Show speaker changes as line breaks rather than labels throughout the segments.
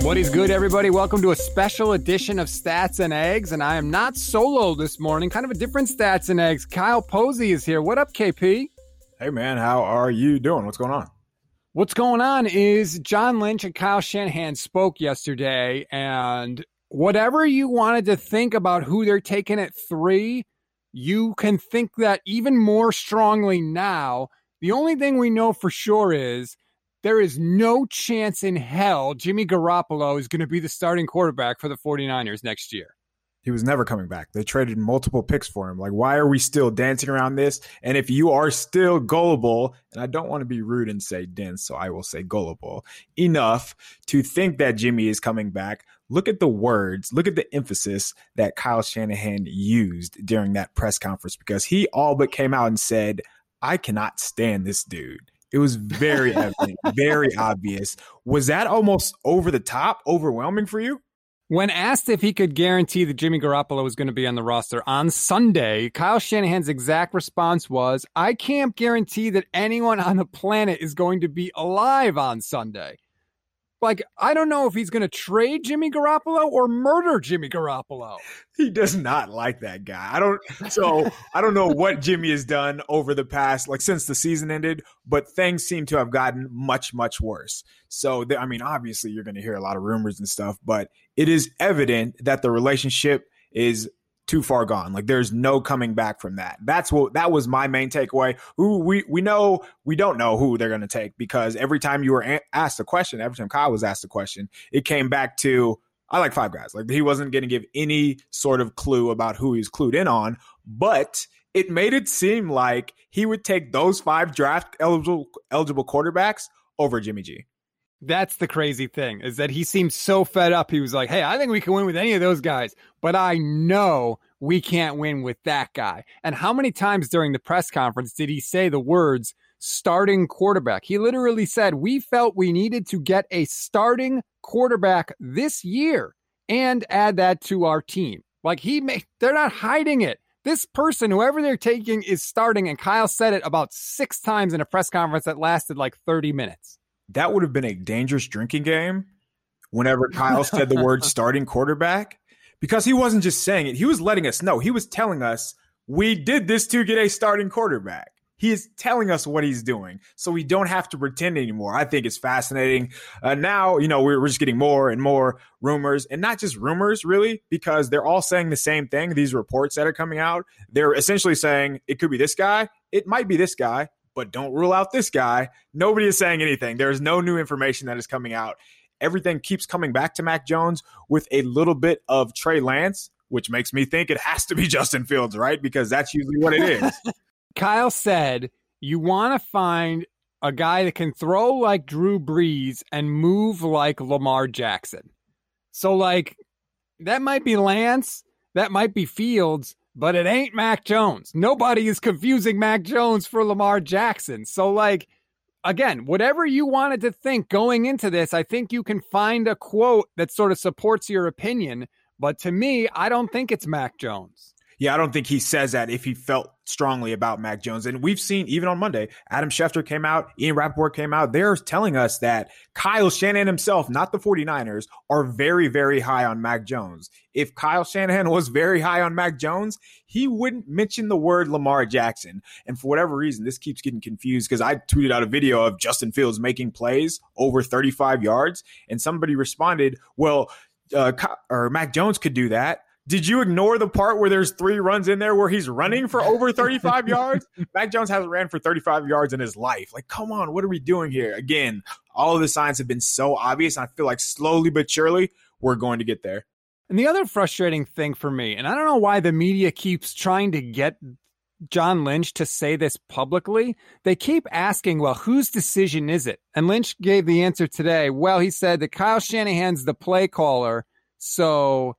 What is good, everybody? Welcome to a special edition of Stats and Eggs. And I am not solo this morning, kind of a different Stats and Eggs. Kyle Posey is here. What up, KP?
Hey, man, how are you doing? What's going on?
What's going on is John Lynch and Kyle Shanahan spoke yesterday, and whatever you wanted to think about who they're taking at three, you can think that even more strongly now. The only thing we know for sure is there is no chance in hell Jimmy Garoppolo is going to be the starting quarterback for the 49ers next year.
He was never coming back. They traded multiple picks for him. Like, why are we still dancing around this? And if you are still gullible, and I don't want to be rude and say dense, so I will say gullible enough to think that Jimmy is coming back, look at the words, look at the emphasis that Kyle Shanahan used during that press conference because he all but came out and said, I cannot stand this dude. It was very evident, very obvious. Was that almost over the top, overwhelming for you?
When asked if he could guarantee that Jimmy Garoppolo was going to be on the roster on Sunday, Kyle Shanahan's exact response was, I can't guarantee that anyone on the planet is going to be alive on Sunday like I don't know if he's going to trade Jimmy Garoppolo or murder Jimmy Garoppolo.
He does not like that guy. I don't so I don't know what Jimmy has done over the past like since the season ended, but things seem to have gotten much much worse. So I mean obviously you're going to hear a lot of rumors and stuff, but it is evident that the relationship is too far gone. Like there's no coming back from that. That's what that was my main takeaway. Who we we know we don't know who they're going to take because every time you were a- asked a question, every time Kyle was asked a question, it came back to I like five guys. Like he wasn't going to give any sort of clue about who he's clued in on, but it made it seem like he would take those five draft eligible eligible quarterbacks over Jimmy G.
That's the crazy thing is that he seemed so fed up. He was like, Hey, I think we can win with any of those guys, but I know we can't win with that guy. And how many times during the press conference did he say the words starting quarterback? He literally said, We felt we needed to get a starting quarterback this year and add that to our team. Like he made, they're not hiding it. This person, whoever they're taking, is starting. And Kyle said it about six times in a press conference that lasted like 30 minutes
that would have been a dangerous drinking game whenever Kyle said the word starting quarterback because he wasn't just saying it, he was letting us know. He was telling us, we did this to get a starting quarterback. He is telling us what he's doing, so we don't have to pretend anymore. I think it's fascinating. Uh, now, you know, we're, we're just getting more and more rumors, and not just rumors, really, because they're all saying the same thing. These reports that are coming out, they're essentially saying it could be this guy, it might be this guy, but don't rule out this guy. Nobody is saying anything. There is no new information that is coming out. Everything keeps coming back to Mac Jones with a little bit of Trey Lance, which makes me think it has to be Justin Fields, right? Because that's usually what it is.
Kyle said, You want to find a guy that can throw like Drew Brees and move like Lamar Jackson. So, like, that might be Lance, that might be Fields, but it ain't Mac Jones. Nobody is confusing Mac Jones for Lamar Jackson. So, like, again, whatever you wanted to think going into this, I think you can find a quote that sort of supports your opinion. But to me, I don't think it's Mac Jones.
Yeah, I don't think he says that if he felt strongly about Mac Jones. And we've seen even on Monday, Adam Schefter came out, Ian Rapoport came out. They're telling us that Kyle Shanahan himself, not the 49ers, are very, very high on Mac Jones. If Kyle Shanahan was very high on Mac Jones, he wouldn't mention the word Lamar Jackson. And for whatever reason, this keeps getting confused because I tweeted out a video of Justin Fields making plays over 35 yards. And somebody responded, well, uh, or Mac Jones could do that did you ignore the part where there's three runs in there where he's running for over 35 yards? Mac Jones hasn't ran for 35 yards in his life. Like, come on, what are we doing here? Again, all of the signs have been so obvious. I feel like slowly but surely we're going to get there.
And the other frustrating thing for me, and I don't know why the media keeps trying to get John Lynch to say this publicly, they keep asking, well, whose decision is it? And Lynch gave the answer today. Well, he said that Kyle Shanahan's the play caller. So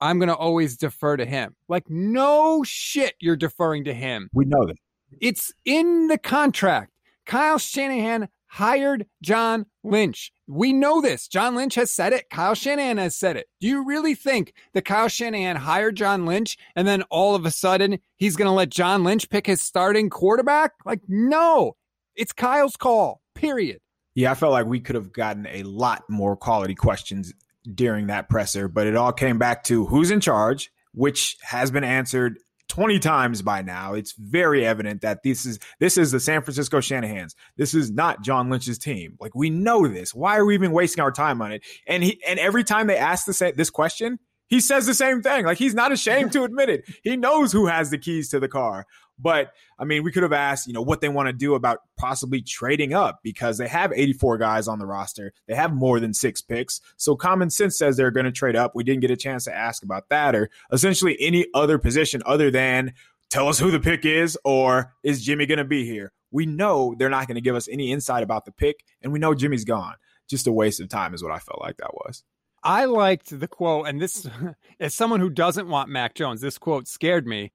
I'm going to always defer to him. Like, no shit, you're deferring to him.
We know that.
It's in the contract. Kyle Shanahan hired John Lynch. We know this. John Lynch has said it. Kyle Shanahan has said it. Do you really think that Kyle Shanahan hired John Lynch and then all of a sudden he's going to let John Lynch pick his starting quarterback? Like, no, it's Kyle's call, period.
Yeah, I felt like we could have gotten a lot more quality questions during that presser, but it all came back to who's in charge, which has been answered 20 times by now. It's very evident that this is this is the San Francisco Shanahans. This is not John Lynch's team. Like we know this. Why are we even wasting our time on it? And he and every time they ask this this question, he says the same thing. Like he's not ashamed to admit it. He knows who has the keys to the car. But I mean, we could have asked, you know, what they want to do about possibly trading up because they have 84 guys on the roster. They have more than six picks. So common sense says they're going to trade up. We didn't get a chance to ask about that or essentially any other position other than tell us who the pick is or is Jimmy going to be here? We know they're not going to give us any insight about the pick and we know Jimmy's gone. Just a waste of time is what I felt like that was.
I liked the quote, and this, as someone who doesn't want Mac Jones, this quote scared me.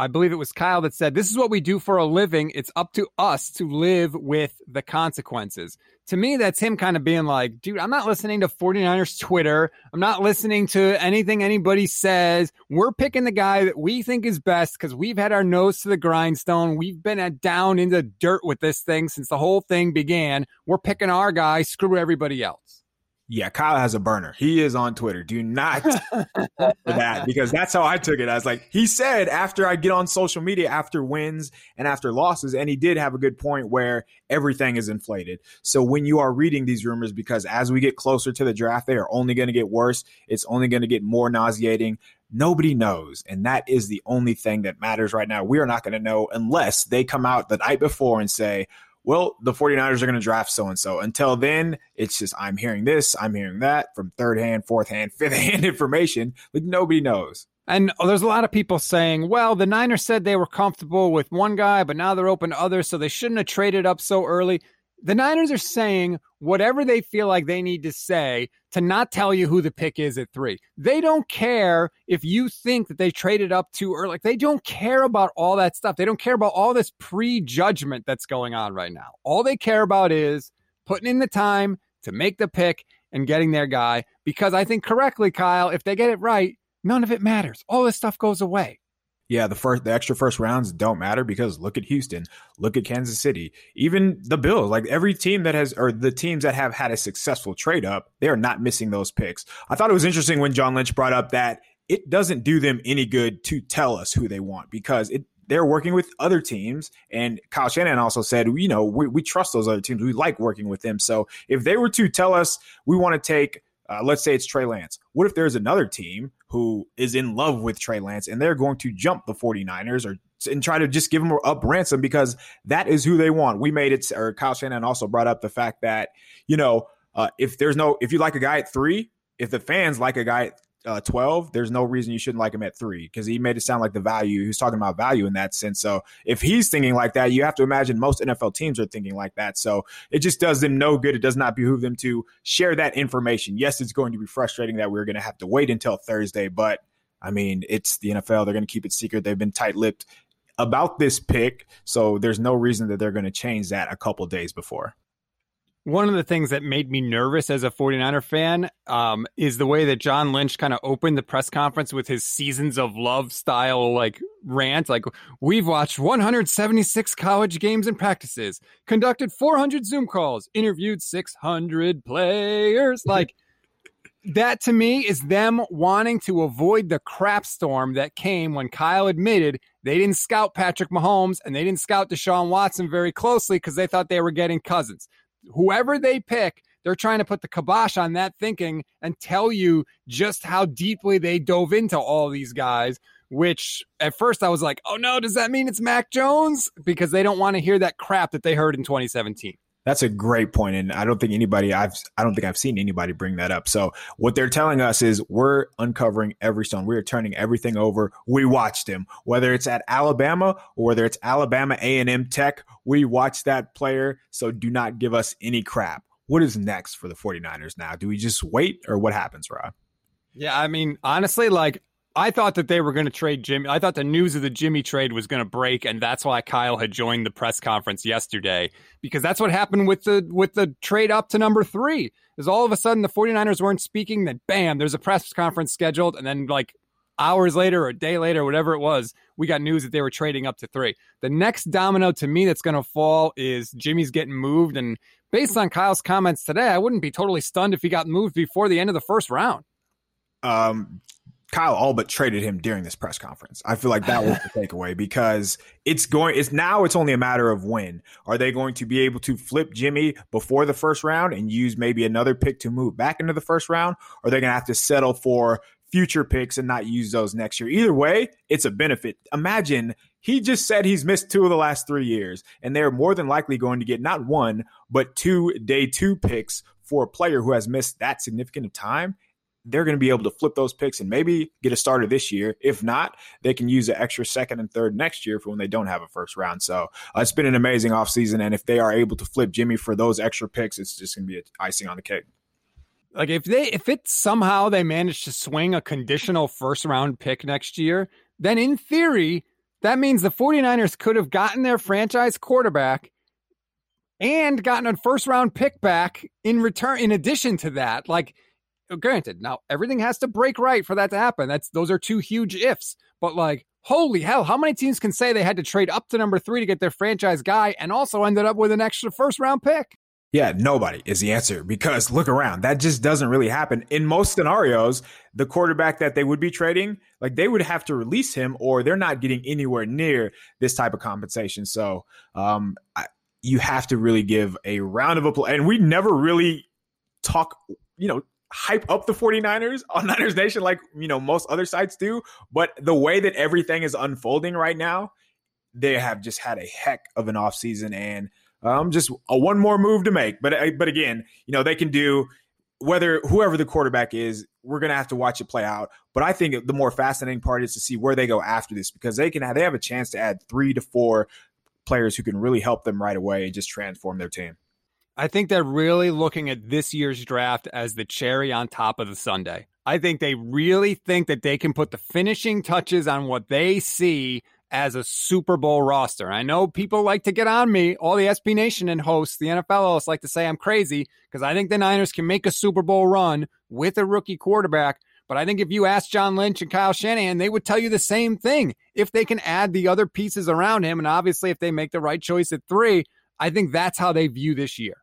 I believe it was Kyle that said, This is what we do for a living. It's up to us to live with the consequences. To me, that's him kind of being like, Dude, I'm not listening to 49ers Twitter. I'm not listening to anything anybody says. We're picking the guy that we think is best because we've had our nose to the grindstone. We've been down in the dirt with this thing since the whole thing began. We're picking our guy, screw everybody else.
Yeah, Kyle has a burner. He is on Twitter. Do not that because that's how I took it. I was like, he said after I get on social media after wins and after losses, and he did have a good point where everything is inflated. So when you are reading these rumors, because as we get closer to the draft, they are only going to get worse. It's only going to get more nauseating. Nobody knows. And that is the only thing that matters right now. We are not going to know unless they come out the night before and say, well, the 49ers are going to draft so and so. Until then, it's just I'm hearing this, I'm hearing that from third hand, fourth hand, fifth hand information. Like nobody knows.
And oh, there's a lot of people saying, well, the Niners said they were comfortable with one guy, but now they're open to others, so they shouldn't have traded up so early the Niners are saying whatever they feel like they need to say to not tell you who the pick is at three. They don't care if you think that they traded up too early. Like they don't care about all that stuff. They don't care about all this prejudgment that's going on right now. All they care about is putting in the time to make the pick and getting their guy. Because I think correctly, Kyle, if they get it right, none of it matters. All this stuff goes away
yeah, the first, the extra first rounds don't matter because look at Houston, look at Kansas City, even the Bills. Like every team that has, or the teams that have had a successful trade up, they are not missing those picks. I thought it was interesting when John Lynch brought up that it doesn't do them any good to tell us who they want because it they're working with other teams. And Kyle Shanahan also said, you know, we, we trust those other teams. We like working with them. So if they were to tell us we want to take uh, let's say it's Trey Lance. What if there's another team who is in love with Trey Lance and they're going to jump the 49ers or and try to just give them up ransom because that is who they want. We made it, or Kyle Shanahan also brought up the fact that, you know, uh, if there's no, if you like a guy at three, if the fans like a guy uh, 12, there's no reason you shouldn't like him at three because he made it sound like the value. He was talking about value in that sense. So if he's thinking like that, you have to imagine most NFL teams are thinking like that. So it just does them no good. It does not behoove them to share that information. Yes, it's going to be frustrating that we're going to have to wait until Thursday, but I mean, it's the NFL. They're going to keep it secret. They've been tight lipped about this pick. So there's no reason that they're going to change that a couple days before
one of the things that made me nervous as a 49er fan um, is the way that John Lynch kind of opened the press conference with his seasons of love style like rant. Like, we've watched 176 college games and practices, conducted 400 Zoom calls, interviewed 600 players. Like, that to me is them wanting to avoid the crap storm that came when Kyle admitted they didn't scout Patrick Mahomes and they didn't scout Deshaun Watson very closely because they thought they were getting Cousins whoever they pick, they're trying to put the kibosh on that thinking and tell you just how deeply they dove into all these guys. Which at first I was like, oh no, does that mean it's Mac Jones? Because they don't want to hear that crap that they heard in 2017.
That's a great point, and I don't think anybody I've I don't think I've seen anybody bring that up. So what they're telling us is we're uncovering every stone. We are turning everything over. We watched him, whether it's at Alabama or whether it's Alabama A and M Tech. We watched that player. So do not give us any crap. What is next for the 49ers now? Do we just wait or what happens, Rob?
Yeah, I mean, honestly, like I thought that they were going to trade Jimmy. I thought the news of the Jimmy trade was going to break, and that's why Kyle had joined the press conference yesterday because that's what happened with the with the trade up to number three. Is all of a sudden the 49ers weren't speaking, then bam, there's a press conference scheduled, and then like hours later or a day later, whatever it was, we got news that they were trading up to three. The next domino to me that's going to fall is Jimmy's getting moved. And based on Kyle's comments today, I wouldn't be totally stunned if he got moved before the end of the first round.
Um, Kyle all but traded him during this press conference. I feel like that was the takeaway because it's going, it's now it's only a matter of when. Are they going to be able to flip Jimmy before the first round and use maybe another pick to move back into the first round? Or are they going to have to settle for future picks and not use those next year? Either way, it's a benefit. Imagine he just said he's missed two of the last three years, and they're more than likely going to get not one, but two day two picks for a player who has missed that significant of time they're going to be able to flip those picks and maybe get a starter this year. If not, they can use an extra second and third next year for when they don't have a first round. So uh, it's been an amazing offseason. And if they are able to flip Jimmy for those extra picks, it's just going to be icing on the cake.
Like if they if it somehow they manage to swing a conditional first round pick next year, then in theory, that means the 49ers could have gotten their franchise quarterback and gotten a first round pick back in return in addition to that. Like granted, now everything has to break right for that to happen. That's those are two huge ifs. But like, holy hell, how many teams can say they had to trade up to number three to get their franchise guy and also ended up with an extra first round pick?
Yeah, nobody is the answer because look around. That just doesn't really happen. In most scenarios, the quarterback that they would be trading, like they would have to release him or they're not getting anywhere near this type of compensation. So, um, I, you have to really give a round of applause. And we never really talk, you know, hype up the 49ers on Niners Nation like, you know, most other sites do. But the way that everything is unfolding right now, they have just had a heck of an offseason and um, just a one more move to make. But uh, but again, you know, they can do whether whoever the quarterback is, we're gonna have to watch it play out. But I think the more fascinating part is to see where they go after this because they can have, they have a chance to add three to four players who can really help them right away and just transform their team.
I think they're really looking at this year's draft as the cherry on top of the sundae. I think they really think that they can put the finishing touches on what they see as a Super Bowl roster. I know people like to get on me, all the SB Nation and hosts, the NFL hosts like to say I'm crazy because I think the Niners can make a Super Bowl run with a rookie quarterback. But I think if you ask John Lynch and Kyle Shanahan, they would tell you the same thing. If they can add the other pieces around him, and obviously if they make the right choice at three, I think that's how they view this year.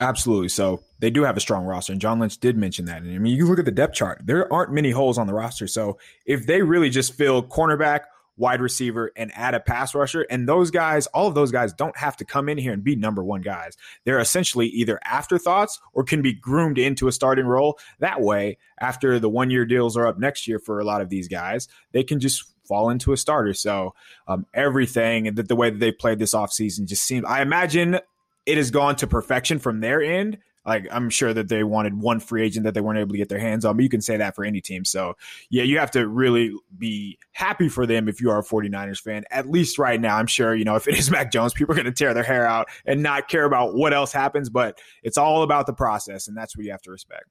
Absolutely. So they do have a strong roster, and John Lynch did mention that. And I mean, you look at the depth chart; there aren't many holes on the roster. So if they really just fill cornerback, wide receiver, and add a pass rusher, and those guys, all of those guys, don't have to come in here and be number one guys. They're essentially either afterthoughts or can be groomed into a starting role. That way, after the one year deals are up next year for a lot of these guys, they can just fall into a starter. So um, everything that the way that they played this offseason just seemed I imagine it has gone to perfection from their end. Like I'm sure that they wanted one free agent that they weren't able to get their hands on, but you can say that for any team. So yeah, you have to really be happy for them if you are a 49ers fan. At least right now, I'm sure, you know, if it is Mac Jones, people are going to tear their hair out and not care about what else happens, but it's all about the process. And that's what you have to respect.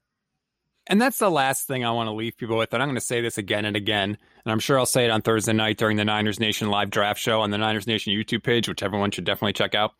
And that's the last thing I want to leave people with. And I'm going to say this again and again. And I'm sure I'll say it on Thursday night during the Niners Nation live draft show on the Niners Nation YouTube page, which everyone should definitely check out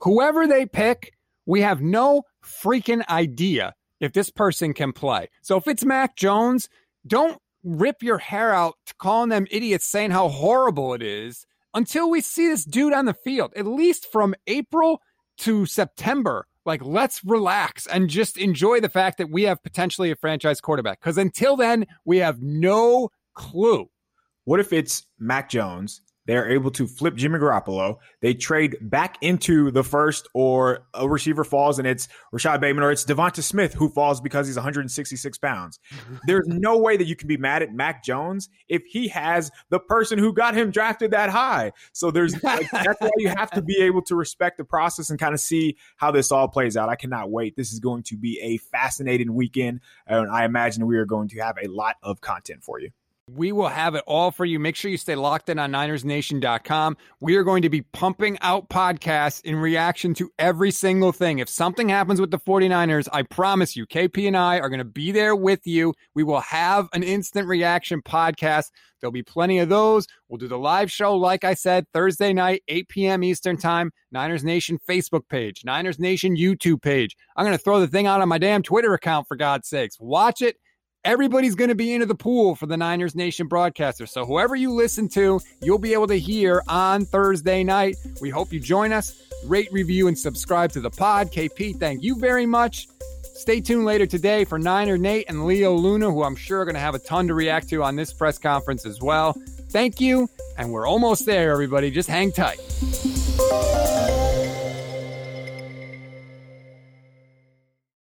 whoever they pick, we have no freaking idea if this person can play. So if it's Mac Jones, don't rip your hair out calling them idiots saying how horrible it is until we see this dude on the field, at least from April to September. Like, let's relax and just enjoy the fact that we have potentially a franchise quarterback. Because until then, we have no clue.
What if it's Mac Jones they are able to flip Jimmy Garoppolo. They trade back into the first, or a receiver falls and it's Rashod Bateman, or it's DeVonta Smith who falls because he's 166 pounds. There's no way that you can be mad at Mac Jones if he has the person who got him drafted that high. So there's like, that's why you have to be able to respect the process and kind of see how this all plays out. I cannot wait. This is going to be a fascinating weekend, and I imagine we are going to have a lot of content for you.
We will have it all for you. Make sure you stay locked in on NinersNation.com. We are going to be pumping out podcasts in reaction to every single thing. If something happens with the 49ers, I promise you, KP and I are going to be there with you. We will have an instant reaction podcast. There'll be plenty of those. We'll do the live show, like I said, Thursday night, 8 p.m. Eastern Time, Niners Nation Facebook page, Niners Nation YouTube page. I'm going to throw the thing out on my damn Twitter account, for God's sakes. Watch it everybody's going to be into the pool for the Niners Nation broadcaster. So whoever you listen to, you'll be able to hear on Thursday night. We hope you join us. Rate, review, and subscribe to the pod. KP, thank you very much. Stay tuned later today for Niner Nate and Leo Luna, who I'm sure are going to have a ton to react to on this press conference as well. Thank you, and we're almost there, everybody. Just hang tight.